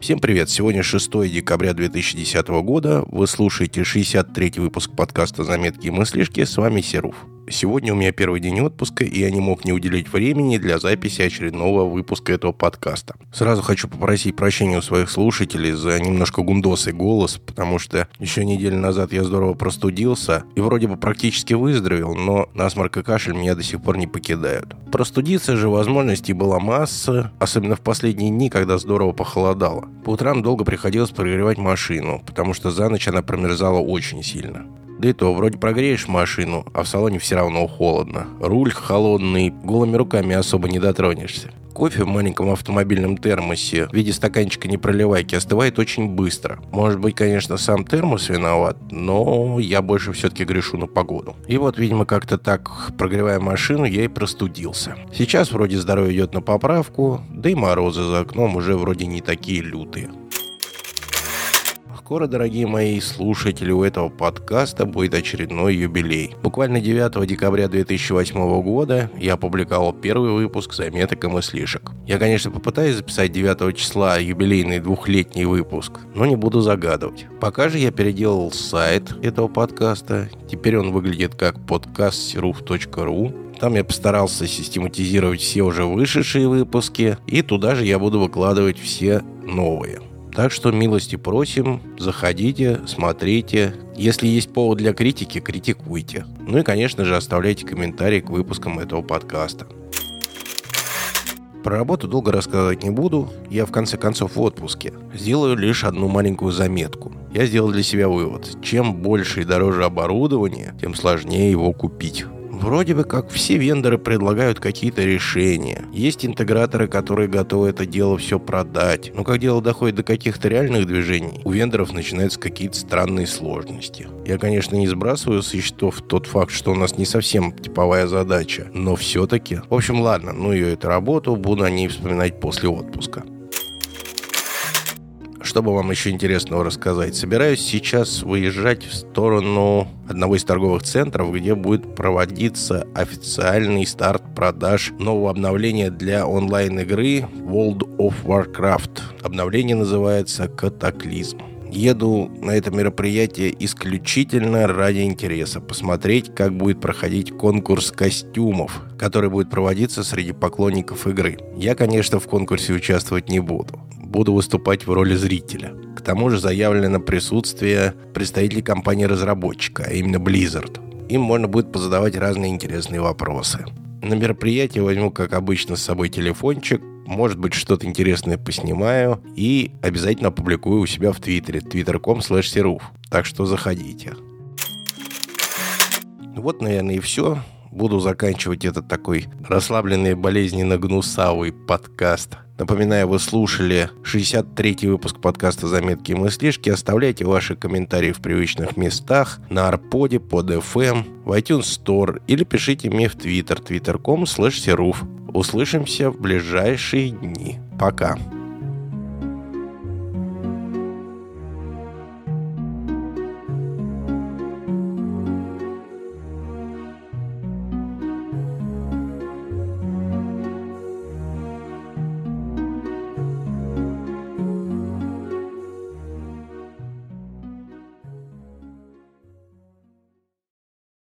Всем привет! Сегодня 6 декабря 2010 года. Вы слушаете 63-й выпуск подкаста «Заметки и мыслишки». С вами Серов. Сегодня у меня первый день отпуска, и я не мог не уделить времени для записи очередного выпуска этого подкаста. Сразу хочу попросить прощения у своих слушателей за немножко гундосый голос, потому что еще неделю назад я здорово простудился и вроде бы практически выздоровел, но насморк и кашель меня до сих пор не покидают. Простудиться же возможностей была масса, особенно в последние дни, когда здорово похолодало. По утрам долго приходилось прогревать машину, потому что за ночь она промерзала очень сильно. Да и то, вроде прогреешь машину, а в салоне все равно холодно. Руль холодный, голыми руками особо не дотронешься. Кофе в маленьком автомобильном термосе в виде стаканчика непроливайки остывает очень быстро. Может быть, конечно, сам термос виноват, но я больше все-таки грешу на погоду. И вот, видимо, как-то так, прогревая машину, я и простудился. Сейчас вроде здоровье идет на поправку, да и морозы за окном уже вроде не такие лютые. Скоро, дорогие мои слушатели, у этого подкаста будет очередной юбилей. Буквально 9 декабря 2008 года я опубликовал первый выпуск заметок и мыслишек. Я, конечно, попытаюсь записать 9 числа юбилейный двухлетний выпуск, но не буду загадывать. Пока же я переделал сайт этого подкаста. Теперь он выглядит как подкастсеруф.ру. Там я постарался систематизировать все уже вышедшие выпуски, и туда же я буду выкладывать все новые. Так что милости просим, заходите, смотрите. Если есть повод для критики, критикуйте. Ну и, конечно же, оставляйте комментарии к выпускам этого подкаста. Про работу долго рассказывать не буду, я в конце концов в отпуске. Сделаю лишь одну маленькую заметку. Я сделал для себя вывод. Чем больше и дороже оборудование, тем сложнее его купить. Вроде бы как все вендоры предлагают какие-то решения. Есть интеграторы, которые готовы это дело все продать. Но как дело доходит до каких-то реальных движений, у вендоров начинаются какие-то странные сложности. Я, конечно, не сбрасываю со счетов тот факт, что у нас не совсем типовая задача, но все-таки. В общем, ладно, ну и эту работу, буду о ней вспоминать после отпуска. Чтобы вам еще интересного рассказать, собираюсь сейчас выезжать в сторону одного из торговых центров, где будет проводиться официальный старт продаж нового обновления для онлайн-игры World of Warcraft. Обновление называется «Катаклизм». Еду на это мероприятие исключительно ради интереса. Посмотреть, как будет проходить конкурс костюмов, который будет проводиться среди поклонников игры. Я, конечно, в конкурсе участвовать не буду буду выступать в роли зрителя. К тому же заявлено присутствие представителей компании-разработчика, а именно Blizzard. Им можно будет позадавать разные интересные вопросы. На мероприятии возьму, как обычно, с собой телефончик, может быть, что-то интересное поснимаю и обязательно опубликую у себя в Твиттере, twitter.com slash Так что заходите. Вот, наверное, и все. Буду заканчивать этот такой расслабленный, болезненно гнусавый подкаст – Напоминаю, вы слушали 63-й выпуск подкаста «Заметки и мыслишки». Оставляйте ваши комментарии в привычных местах на Арподе, под FM, в iTunes Store или пишите мне в Twitter, twitter.com slash Услышимся в ближайшие дни. Пока.